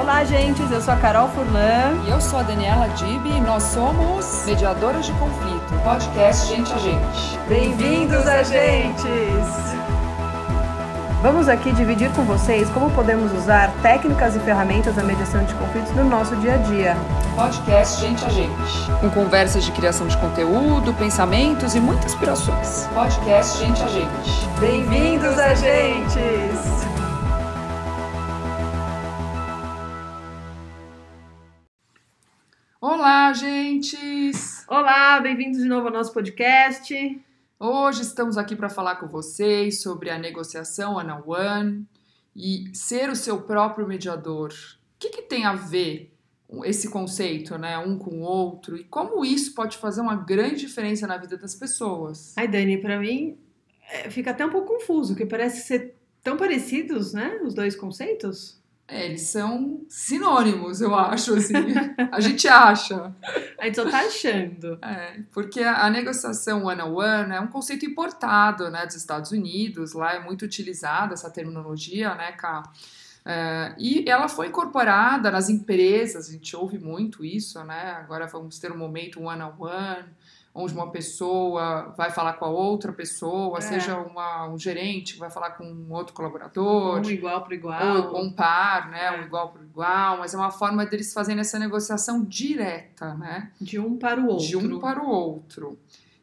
Olá, gente. Eu sou a Carol Furlan. E eu sou a Daniela Dib e nós somos Mediadoras de Conflito, podcast Gente a Gente. Bem-vindos, agentes! Vamos aqui dividir com vocês como podemos usar técnicas e ferramentas da mediação de conflitos no nosso dia a dia. Podcast Gente a Gente. Com conversas de criação de conteúdo, pensamentos e muitas inspirações. Podcast Gente a Gente. Bem-vindos, agentes! Olá, gentes! Olá, bem-vindos de novo ao nosso podcast. Hoje estamos aqui para falar com vocês sobre a negociação one-on-one e ser o seu próprio mediador. O que, que tem a ver esse conceito, né, um com o outro, e como isso pode fazer uma grande diferença na vida das pessoas? Ai, Dani, para mim é, fica até um pouco confuso, porque parece ser tão parecidos, né, os dois conceitos. É, eles são sinônimos, eu acho, assim. a gente acha. A gente só tá achando. É, porque a, a negociação one-on-one é um conceito importado, né, dos Estados Unidos. Lá é muito utilizada essa terminologia, né, Cá? É, e ela foi incorporada nas empresas, a gente ouve muito isso, né? Agora vamos ter um momento one-on-one. -on -one onde uma pessoa vai falar com a outra pessoa, é. seja uma, um gerente que vai falar com um outro colaborador. Um igual para igual. Ou um par, né? É. Um igual para igual, mas é uma forma deles fazerem essa negociação direta, né? De um para o outro. De um para o outro.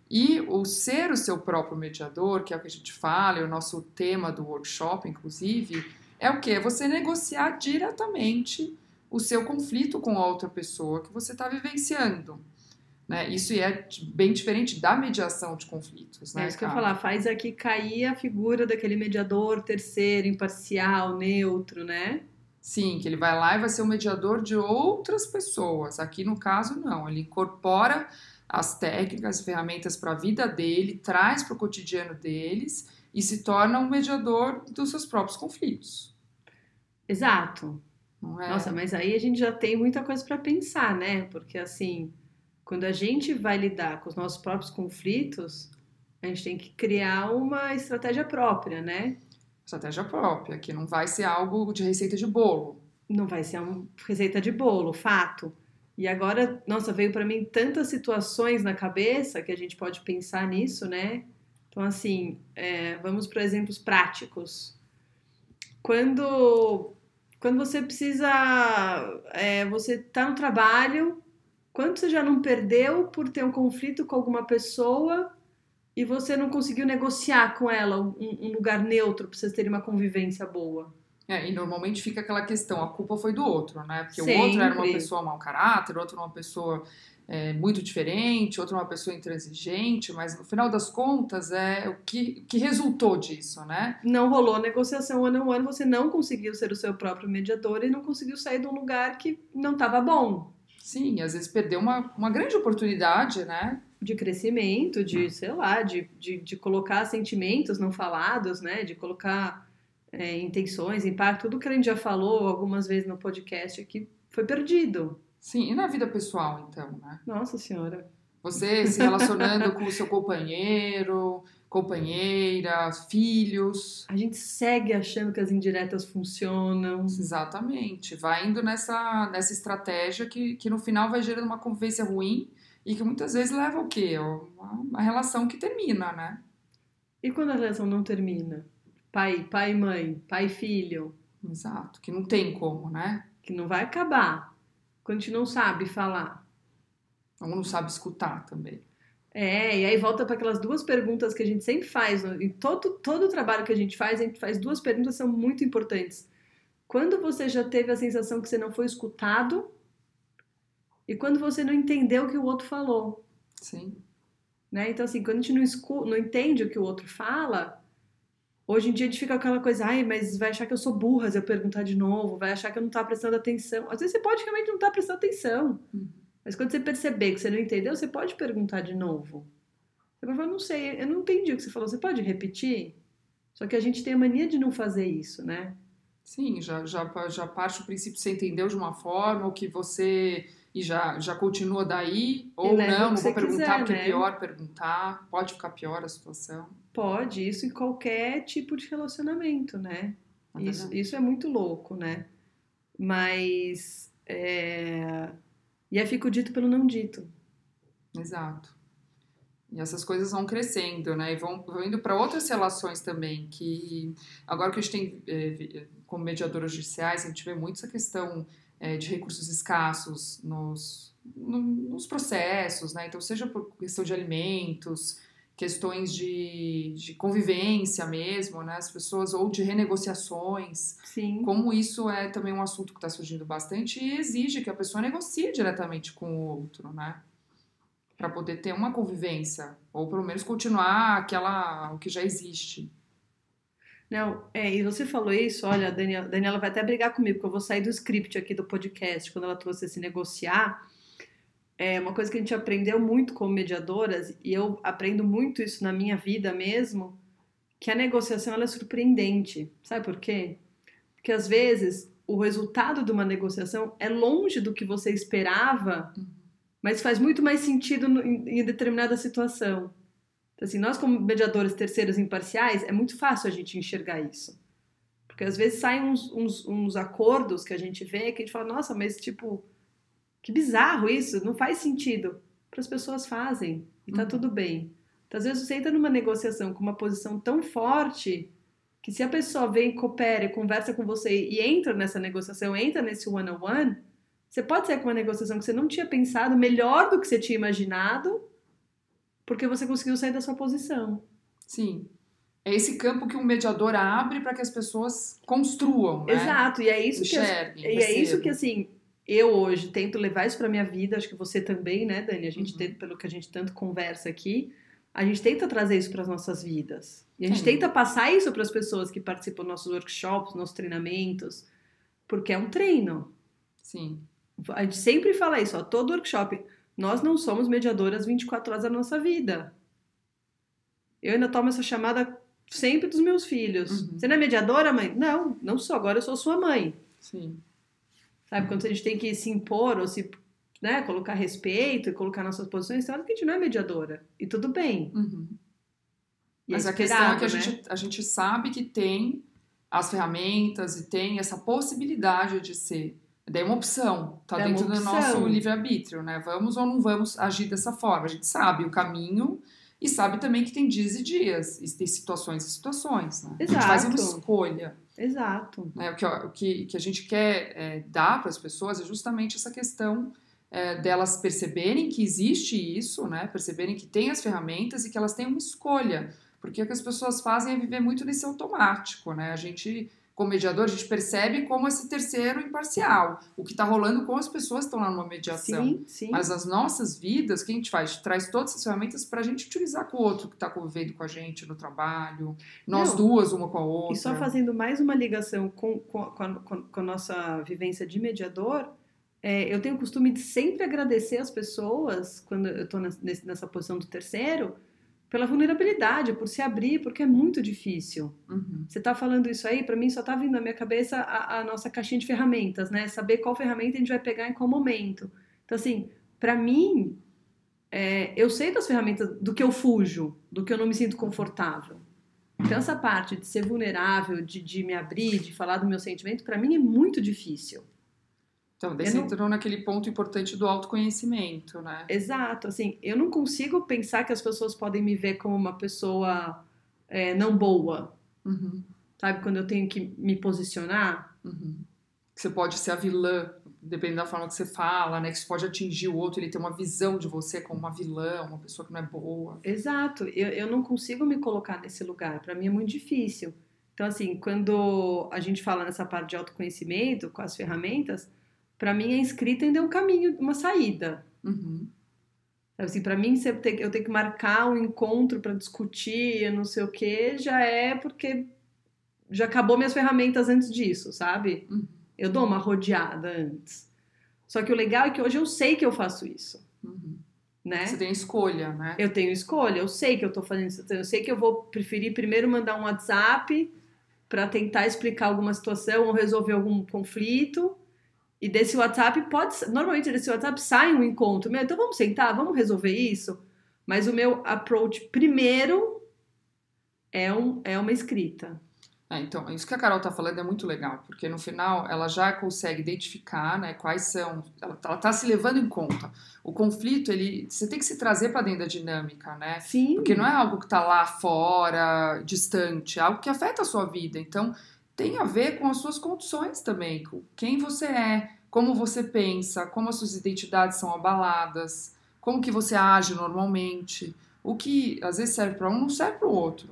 E o ser o seu próprio mediador, que é o que a gente fala, é o nosso tema do workshop, inclusive, é o que? É você negociar diretamente o seu conflito com a outra pessoa que você está vivenciando. Né? Isso é bem diferente da mediação de conflitos. Né, é isso que eu ia falar, faz aqui cair a figura daquele mediador terceiro, imparcial, neutro, né? Sim, que ele vai lá e vai ser o mediador de outras pessoas. Aqui no caso, não. Ele incorpora as técnicas, ferramentas para a vida dele, traz para o cotidiano deles e se torna um mediador dos seus próprios conflitos. Exato. É? Nossa, mas aí a gente já tem muita coisa para pensar, né? Porque assim quando a gente vai lidar com os nossos próprios conflitos, a gente tem que criar uma estratégia própria, né? Estratégia própria, que não vai ser algo de receita de bolo. Não vai ser uma receita de bolo, fato. E agora, nossa, veio para mim tantas situações na cabeça que a gente pode pensar nisso, né? Então, assim, é, vamos para exemplos práticos. Quando, quando você precisa, é, você está no trabalho Quanto você já não perdeu por ter um conflito com alguma pessoa e você não conseguiu negociar com ela um, um lugar neutro para vocês terem uma convivência boa? É, e normalmente fica aquela questão, a culpa foi do outro, né? Porque Sempre. o outro era uma pessoa mau caráter, o outro uma pessoa é, muito diferente, outro uma pessoa intransigente, mas no final das contas é o que, que resultou disso, né? Não rolou negociação ano a ano, você não conseguiu ser o seu próprio mediador e não conseguiu sair de um lugar que não estava bom. Sim, às vezes perdeu uma, uma grande oportunidade, né? De crescimento, de, hum. sei lá, de, de, de colocar sentimentos não falados, né? De colocar é, intenções, impacto, tudo que a gente já falou algumas vezes no podcast aqui foi perdido. Sim, e na vida pessoal, então, né? Nossa Senhora. Você se relacionando com o seu companheiro, companheira, filhos. A gente segue achando que as indiretas funcionam. Exatamente. Vai indo nessa, nessa estratégia que, que no final vai gerando uma convivência ruim e que muitas vezes leva ao quê? Uma, uma relação que termina, né? E quando a relação não termina? Pai, pai e mãe, pai e filho. Exato, que não tem como, né? Que não vai acabar. Quando a gente não sabe falar. Ou não sabe escutar também. É, e aí volta para aquelas duas perguntas que a gente sempre faz. Em todo, todo o trabalho que a gente faz, a gente faz duas perguntas que são muito importantes. Quando você já teve a sensação que você não foi escutado e quando você não entendeu o que o outro falou. Sim. Né? Então, assim, quando a gente não, escuta, não entende o que o outro fala, hoje em dia a gente fica com aquela coisa, ai, mas vai achar que eu sou burra se eu perguntar de novo, vai achar que eu não tá prestando atenção. Às vezes você pode realmente não estar tá prestando atenção. Uhum. Mas quando você perceber que você não entendeu, você pode perguntar de novo. Você vai falar, não sei, eu não entendi o que você falou, você pode repetir? Só que a gente tem a mania de não fazer isso, né? Sim, já, já, já parte o princípio que você entendeu de uma forma, ou que você e já, já continua daí, ou não, não vou perguntar quiser, porque é né? é pior perguntar, pode ficar pior a situação. Pode, isso em qualquer tipo de relacionamento, né? É isso, isso é muito louco, né? Mas. É... E aí fica o dito pelo não dito. Exato. E essas coisas vão crescendo, né? E vão, vão indo para outras relações também, que agora que a gente tem, é, como mediadoras judiciais, a gente vê muito essa questão é, de recursos escassos nos, no, nos processos, né? Então, seja por questão de alimentos, questões de, de convivência mesmo, né? As pessoas, ou de renegociações. Sim. Como isso é também um assunto que está surgindo bastante e exige que a pessoa negocie diretamente com o outro, né? Para poder ter uma convivência, ou pelo menos continuar aquela, o que já existe. Não, é, e você falou isso, olha, a Daniela, Daniela vai até brigar comigo, porque eu vou sair do script aqui do podcast, quando ela trouxe esse negociar é uma coisa que a gente aprendeu muito como mediadoras, e eu aprendo muito isso na minha vida mesmo, que a negociação ela é surpreendente. Sabe por quê? Porque às vezes o resultado de uma negociação é longe do que você esperava, mas faz muito mais sentido em determinada situação. Então, assim, nós como mediadores terceiros imparciais, é muito fácil a gente enxergar isso. Porque às vezes saem uns, uns, uns acordos que a gente vê que a gente fala, nossa, mas tipo, que bizarro isso, não faz sentido. Para as pessoas fazem e tá uhum. tudo bem. Então, às vezes você entra numa negociação com uma posição tão forte que se a pessoa vem, coopera e conversa com você e entra nessa negociação, entra nesse one-on-one, você pode ser com uma negociação que você não tinha pensado, melhor do que você tinha imaginado, porque você conseguiu sair da sua posição. Sim. É esse campo que um mediador abre para que as pessoas construam, né? Exato, e é isso Enxerguem, que e é isso que assim, eu hoje tento levar isso para minha vida, acho que você também, né, Dani? A gente uhum. tenta, pelo que a gente tanto conversa aqui, a gente tenta trazer isso para as nossas vidas. E a gente tenta passar isso para as pessoas que participam dos nossos workshops, nossos treinamentos, porque é um treino. Sim. A gente sempre fala isso, ó, todo workshop, nós não somos mediadoras 24 horas da nossa vida. Eu ainda tomo essa chamada sempre dos meus filhos. Uhum. Você não é mediadora, mãe? Não, não sou, agora eu sou sua mãe. Sim. Sabe? Quando a gente tem que se impor ou se né, colocar respeito e colocar nossas posições, hora que a gente não é mediadora. E tudo bem. Uhum. Mas é a questão é que a, né? gente, a gente sabe que tem as ferramentas e tem essa possibilidade de ser. Daí é uma opção, tá é dentro do nosso livre-arbítrio, né? Vamos ou não vamos agir dessa forma. A gente sabe o caminho e sabe também que tem dias e dias, e tem situações e situações, né? Exato. A gente faz uma escolha. Exato. Né? O, que, o que, que a gente quer é, dar para as pessoas é justamente essa questão é, delas perceberem que existe isso, né? perceberem que tem as ferramentas e que elas têm uma escolha. Porque o que as pessoas fazem é viver muito nesse automático. Né? A gente como mediador, a gente percebe como esse terceiro imparcial, o que está rolando com as pessoas que estão lá numa mediação. Sim, sim. Mas as nossas vidas, o que a gente faz? Traz todas essas ferramentas para a gente utilizar com o outro que está convivendo com a gente no trabalho, nós Não, duas, uma com a outra. E só fazendo mais uma ligação com, com, com, a, com a nossa vivência de mediador, é, eu tenho o costume de sempre agradecer as pessoas, quando eu estou nessa posição do terceiro, pela vulnerabilidade, por se abrir, porque é muito difícil. Uhum. Você está falando isso aí, para mim só está vindo na minha cabeça a, a, nossa caixinha de ferramentas, né? Saber qual ferramenta a gente vai pegar em qual momento. Então, assim, para mim, é, eu sei das ferramentas do que eu fujo, do que eu não me sinto confortável. Então, essa parte de ser vulnerável, de, de me abrir, de falar do meu sentimento, para mim é muito difícil. Então, daí você não... entrou naquele ponto importante do autoconhecimento, né? Exato, assim, eu não consigo pensar que as pessoas podem me ver como uma pessoa é, não boa. Uhum. Sabe, quando eu tenho que me posicionar. Uhum. Você pode ser a vilã, dependendo da forma que você fala, né? Que você pode atingir o outro, ele tem uma visão de você como uma vilã, uma pessoa que não é boa. Exato, eu, eu não consigo me colocar nesse lugar, para mim é muito difícil. Então, assim, quando a gente fala nessa parte de autoconhecimento, com as ferramentas, para mim a escrita ainda é um caminho, uma saída. Uhum. Assim, para mim, eu tenho que marcar um encontro para discutir, não sei o que, já é porque já acabou minhas ferramentas antes disso, sabe? Uhum. Eu dou uma rodeada antes. Só que o legal é que hoje eu sei que eu faço isso. Uhum. Né? Você tem escolha, né? Eu tenho escolha, eu sei que eu tô fazendo isso. Eu sei que eu vou preferir primeiro mandar um WhatsApp para tentar explicar alguma situação ou resolver algum conflito e desse WhatsApp pode. Normalmente desse WhatsApp sai um encontro. Meu, então vamos sentar, vamos resolver isso. Mas o meu approach primeiro é, um, é uma escrita. É, então, isso que a Carol tá falando é muito legal, porque no final ela já consegue identificar né, quais são. Ela, ela tá se levando em conta. O conflito, ele. Você tem que se trazer para dentro da dinâmica, né? Sim. Porque não é algo que tá lá fora, distante, é algo que afeta a sua vida. Então, tem a ver com as suas condições também, com quem você é, como você pensa, como as suas identidades são abaladas, como que você age normalmente. O que às vezes serve para um não serve para o outro.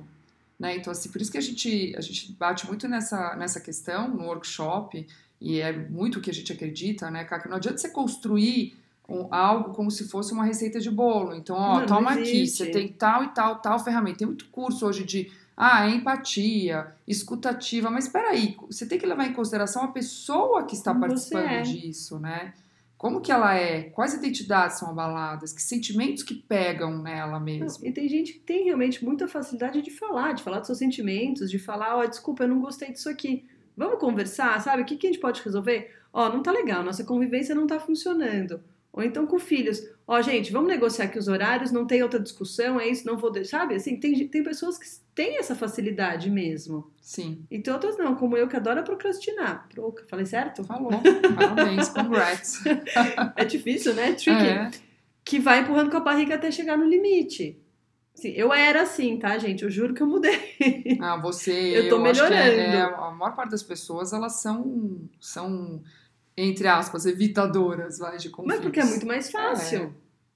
Né? Então, assim, por isso que a gente, a gente bate muito nessa, nessa questão no workshop, e é muito o que a gente acredita, né, Que não adianta você construir um, algo como se fosse uma receita de bolo. Então, ó, Não, toma não aqui, você tem tal e tal, tal ferramenta. Tem muito curso hoje de ah, empatia, escutativa, mas espera aí, você tem que levar em consideração a pessoa que está Como participando é. disso, né? Como que ela é? Quais identidades são abaladas? Que sentimentos que pegam nela mesmo? Não, e tem gente que tem realmente muita facilidade de falar, de falar dos seus sentimentos, de falar, ó, desculpa, eu não gostei disso aqui. Vamos conversar, sabe? O que, que a gente pode resolver? Ó, não tá legal, nossa convivência não tá funcionando. Ou então com filhos. Ó, gente, vamos negociar aqui os horários, não tem outra discussão, é isso, não vou deixar. Sabe? Assim, tem, tem pessoas que têm essa facilidade mesmo. Sim, E tem outras não, como eu que adora procrastinar. Pro- Falei certo? falou. Parabéns, congrats. É difícil, né? Tricky. É. que vai empurrando com a barriga até chegar no limite. Assim, eu era assim, tá, gente? Eu juro que eu mudei. Ah, você. Eu tô acho que é- melhorando. é, a maior parte das pessoas, elas são, são entre aspas, evitadoras vai, de conflitos. Mas porque é muito mais fácil.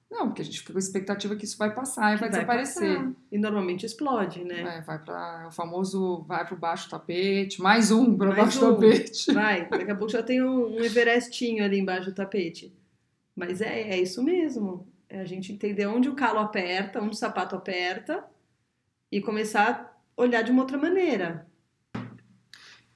Não, porque a gente fica com a expectativa que isso vai passar e vai, Vai desaparecer. passar. E normalmente explode, né? É, vai para o famoso vai para baixo do tapete, mais um para baixo um. tapete. Vai, daqui a pouco já tem um, um Everestinho ali embaixo do tapete. Mas é, é isso mesmo. É a gente entender onde o calo aperta, onde o sapato aperta e começar a olhar de uma outra maneira.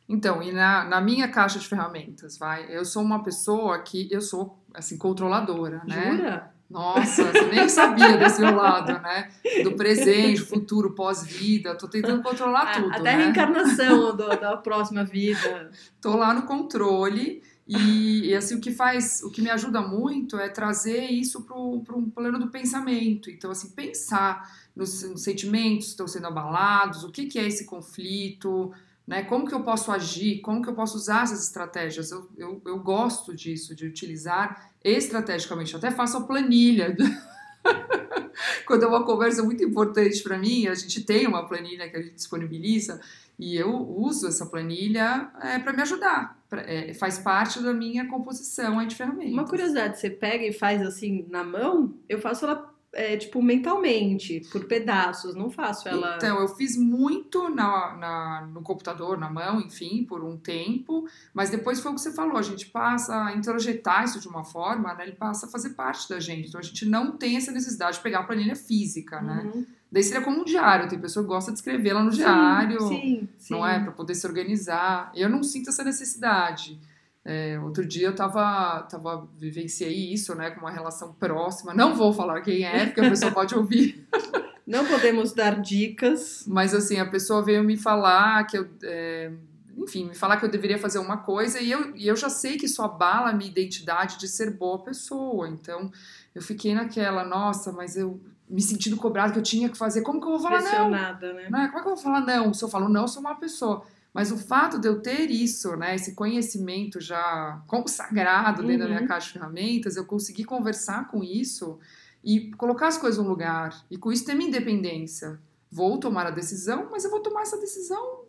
Então, e na, na minha caixa de ferramentas, vai, eu sou uma pessoa que eu sou assim controladora, né? Jura? Nossa, nem sabia desse meu lado, né? Do presente, futuro, pós-vida. Tô tentando controlar tudo, Até a né? reencarnação do- da próxima vida. Tô lá no controle e, e, assim o que faz, o que me ajuda muito é trazer isso para um plano do pensamento. Então assim pensar nos, nos sentimentos que estão sendo abalados, o que, que é esse conflito, né? Como que eu posso agir, como que eu posso usar essas estratégias. Eu, eu, eu gosto disso, de utilizar estrategicamente. Eu até faço a planilha. Quando é uma conversa muito importante para mim, a gente tem uma planilha que a gente disponibiliza e eu uso essa planilha é, para me ajudar. Pra- é, faz parte da minha composição aí de ferramentas. Uma curiosidade, você pega e faz assim na mão, eu faço ela é, tipo mentalmente, por pedaços, não faço ela. Então, eu fiz muito na, na- no computador, na mão, enfim, por um tempo, mas depois foi o que você falou, a gente passa a introjetar isso de uma forma, né, ele passa a fazer parte da gente, então a gente não tem essa necessidade de pegar a planilha física, né? Uhum. Daí seria como um diário, tem pessoa que gosta de escrever lá no Sim, diário, Sim, sim. não é? Para poder se organizar. Eu não sinto essa necessidade. É, outro dia eu tava, tava, vivenciei isso, né, com uma relação próxima. Não vou falar quem é, porque a pessoa pode ouvir. Não podemos dar dicas. Mas assim, a pessoa veio me falar que eu. é, enfim, me falar que eu deveria fazer uma coisa e eu, e eu já sei que isso abala a minha identidade de ser boa pessoa. Então eu fiquei naquela, nossa, mas eu me sentindo cobrado que eu tinha que fazer. Como que eu vou falar não? Né? Né? Como é que eu vou falar não? Se eu falo não, eu sou uma pessoa. Mas o fato de eu ter isso, né, esse conhecimento já consagrado dentro da minha Uhum. caixa de ferramentas, eu consegui conversar com isso e colocar as coisas no lugar. E com isso ter minha independência. Vou tomar a decisão, mas eu vou tomar essa decisão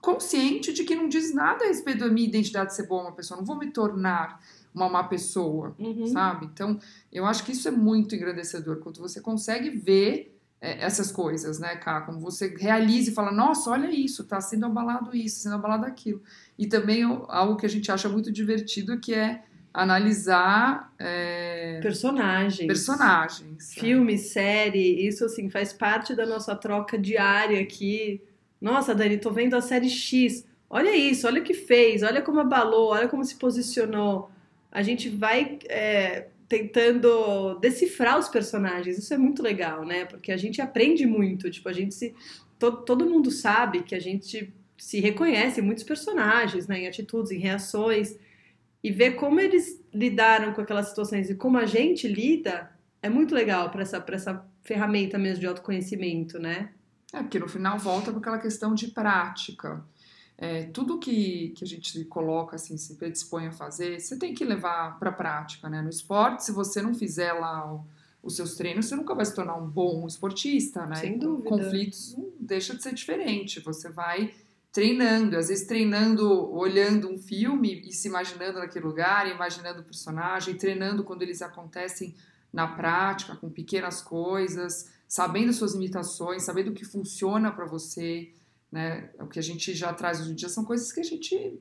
consciente de que não diz nada a respeito da minha identidade de ser boa uma pessoa. Não vou me tornar uma má pessoa Uhum. sabe? Então, eu acho que isso é muito engrandecedor, quando você consegue ver essas coisas, né, Cá? Como você realiza e fala, nossa, olha isso, tá sendo abalado isso, sendo abalado aquilo. E também algo que a gente acha muito divertido, que é analisar é, Personagens. personagens. né? Filme, série, isso assim faz parte da nossa troca diária aqui. Nossa, Dani, tô vendo a série X. Olha isso, olha o que fez, olha como abalou, olha como se posicionou. A gente vai é, tentando decifrar os personagens. Isso é muito legal, né? Porque a gente aprende muito. Tipo, a gente se. Todo, todo mundo sabe que a gente se reconhece em muitos personagens, né? Em atitudes, em reações. E ver como eles lidaram com aquelas situações e como a gente lida é muito legal para essa, essa ferramenta mesmo de autoconhecimento, né? É, porque no final volta para aquela questão de prática. É, tudo que, que a gente coloca, assim, se predispõe a fazer, você tem que levar para a prática, né? No esporte, se você não fizer lá o, os seus treinos, você nunca vai se tornar um bom esportista, né? Sem dúvida. Conflitos não deixa de ser diferente. Você vai treinando, às vezes treinando, olhando um filme e se imaginando naquele lugar, imaginando o personagem, treinando quando eles acontecem na prática, com pequenas coisas, sabendo suas limitações, sabendo o que funciona para você, né? O que a gente já traz hoje em dia são coisas que a gente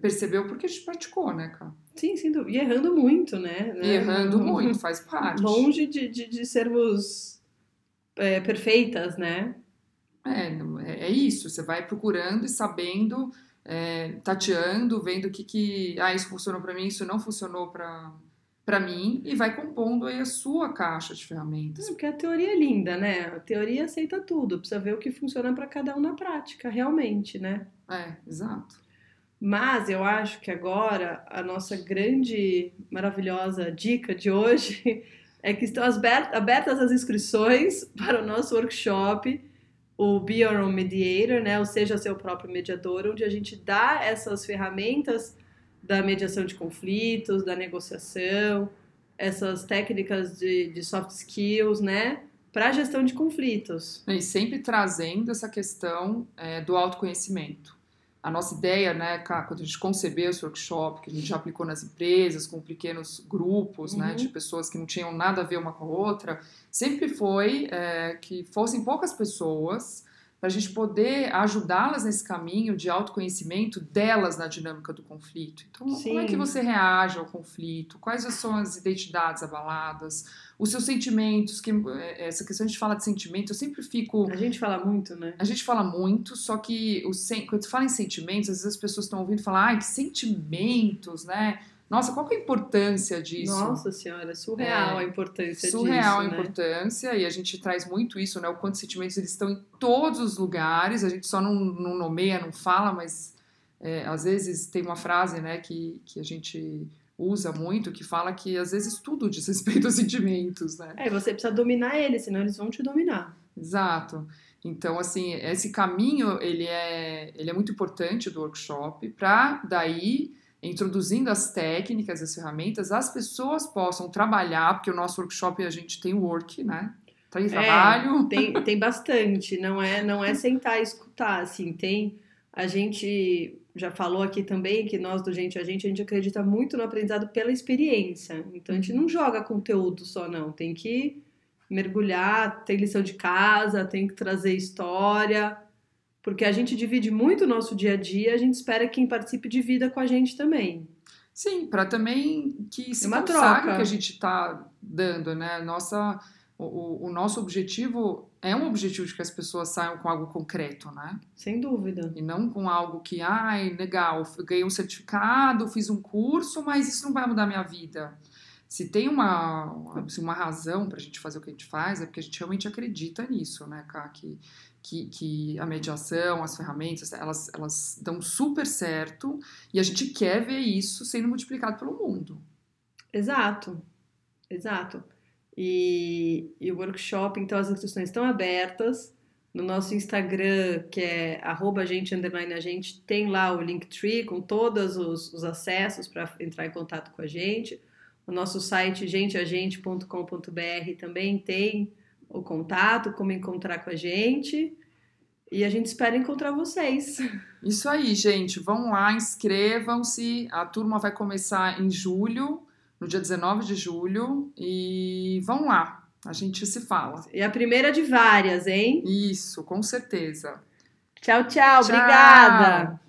percebeu porque a gente praticou, né, cara? Sim, sim, e errando muito, né? E errando muito, faz parte. Longe de, de, de sermos é, perfeitas, né? É, é, é isso, você vai procurando e sabendo, é, tateando, vendo o que que, ah, isso funcionou para mim, isso não funcionou para para mim e vai compondo aí a sua caixa de ferramentas. porque a teoria é linda, né? A teoria aceita tudo, precisa ver o que funciona para cada um na prática, realmente, né? É, exato. Mas eu acho que agora a nossa grande, maravilhosa dica de hoje é que estão abertas as inscrições para o nosso workshop, o Be Your Own Mediator, né? Ou seja, seu próprio mediador, onde a gente dá essas ferramentas da mediação de conflitos, da negociação, essas técnicas de, de soft skills, né? Para a gestão de conflitos. E sempre trazendo essa questão é, do autoconhecimento. A nossa ideia, né, quando a gente concebeu esse workshop, que a gente já aplicou nas empresas, com pequenos grupos, né, uhum. né, de pessoas que não tinham nada a ver uma com a outra, sempre foi é, que fossem poucas pessoas para a gente poder ajudá-las nesse caminho de autoconhecimento delas na dinâmica do conflito. Então, Sim. como é que você reage ao conflito? Quais são as identidades abaladas? Os seus sentimentos? Que é, essa questão a gente fala de sentimento, eu sempre fico. A gente fala muito, né? A gente fala muito, só que o quando você fala em sentimentos, às vezes as pessoas estão ouvindo falar, ai, que sentimentos, né? Nossa, qual é a importância disso? Nossa senhora, surreal é, a importância surreal disso. Surreal a né? importância, e a gente traz muito isso, né? O quanto sentimentos eles estão em todos os lugares, a gente só não, não nomeia, não fala, mas é, às vezes tem uma frase, né, que, que a gente usa muito, que fala que às vezes tudo diz respeito aos sentimentos, né? É, você precisa dominar eles, senão eles vão te dominar. Exato. Então, assim, esse caminho, ele é, ele é muito importante do workshop, para daí introduzindo as técnicas, as ferramentas, as pessoas possam trabalhar, porque o nosso workshop a gente tem work, né? Tem é, trabalho. É, tem, tem bastante, não é, não é sentar e escutar, assim, tem. A gente já falou aqui também que nós do Gente a Gente, a gente acredita muito no aprendizado pela experiência. Então a gente não joga conteúdo só, não. Tem que mergulhar, tem lição de casa, tem que trazer história porque a gente divide muito o nosso dia a dia, a gente espera que quem participe divida com a gente também. Sim, para também que se é uma troca que a gente está dando, né? Nossa, o, o, nosso objetivo é um objetivo de que as pessoas saiam com algo concreto, né? Sem dúvida. E não com algo que, ai, legal, ganhei um certificado, fiz um curso, mas isso não vai mudar minha vida. Se tem uma, uma razão para a gente fazer o que a gente faz, é porque a gente realmente acredita nisso, né, Ká? Que que, que a mediação, as ferramentas, elas, elas dão super certo e a gente quer ver isso sendo multiplicado pelo mundo. Exato, exato. E, e o workshop, então as inscrições estão abertas. No nosso Instagram, que é arroba gente, underline a gente, tem lá o Linktree com todos os, os acessos para entrar em contato com a gente. O nosso site genteagente.com.br também tem o contato, como encontrar com a gente. E a gente espera encontrar vocês. Isso aí, gente. Vão lá, inscrevam-se. A turma vai começar em julho, no dia 19 de julho. E vão lá, a gente se fala. E a primeira de várias, hein? Isso, com certeza. Tchau, tchau. tchau. Obrigada.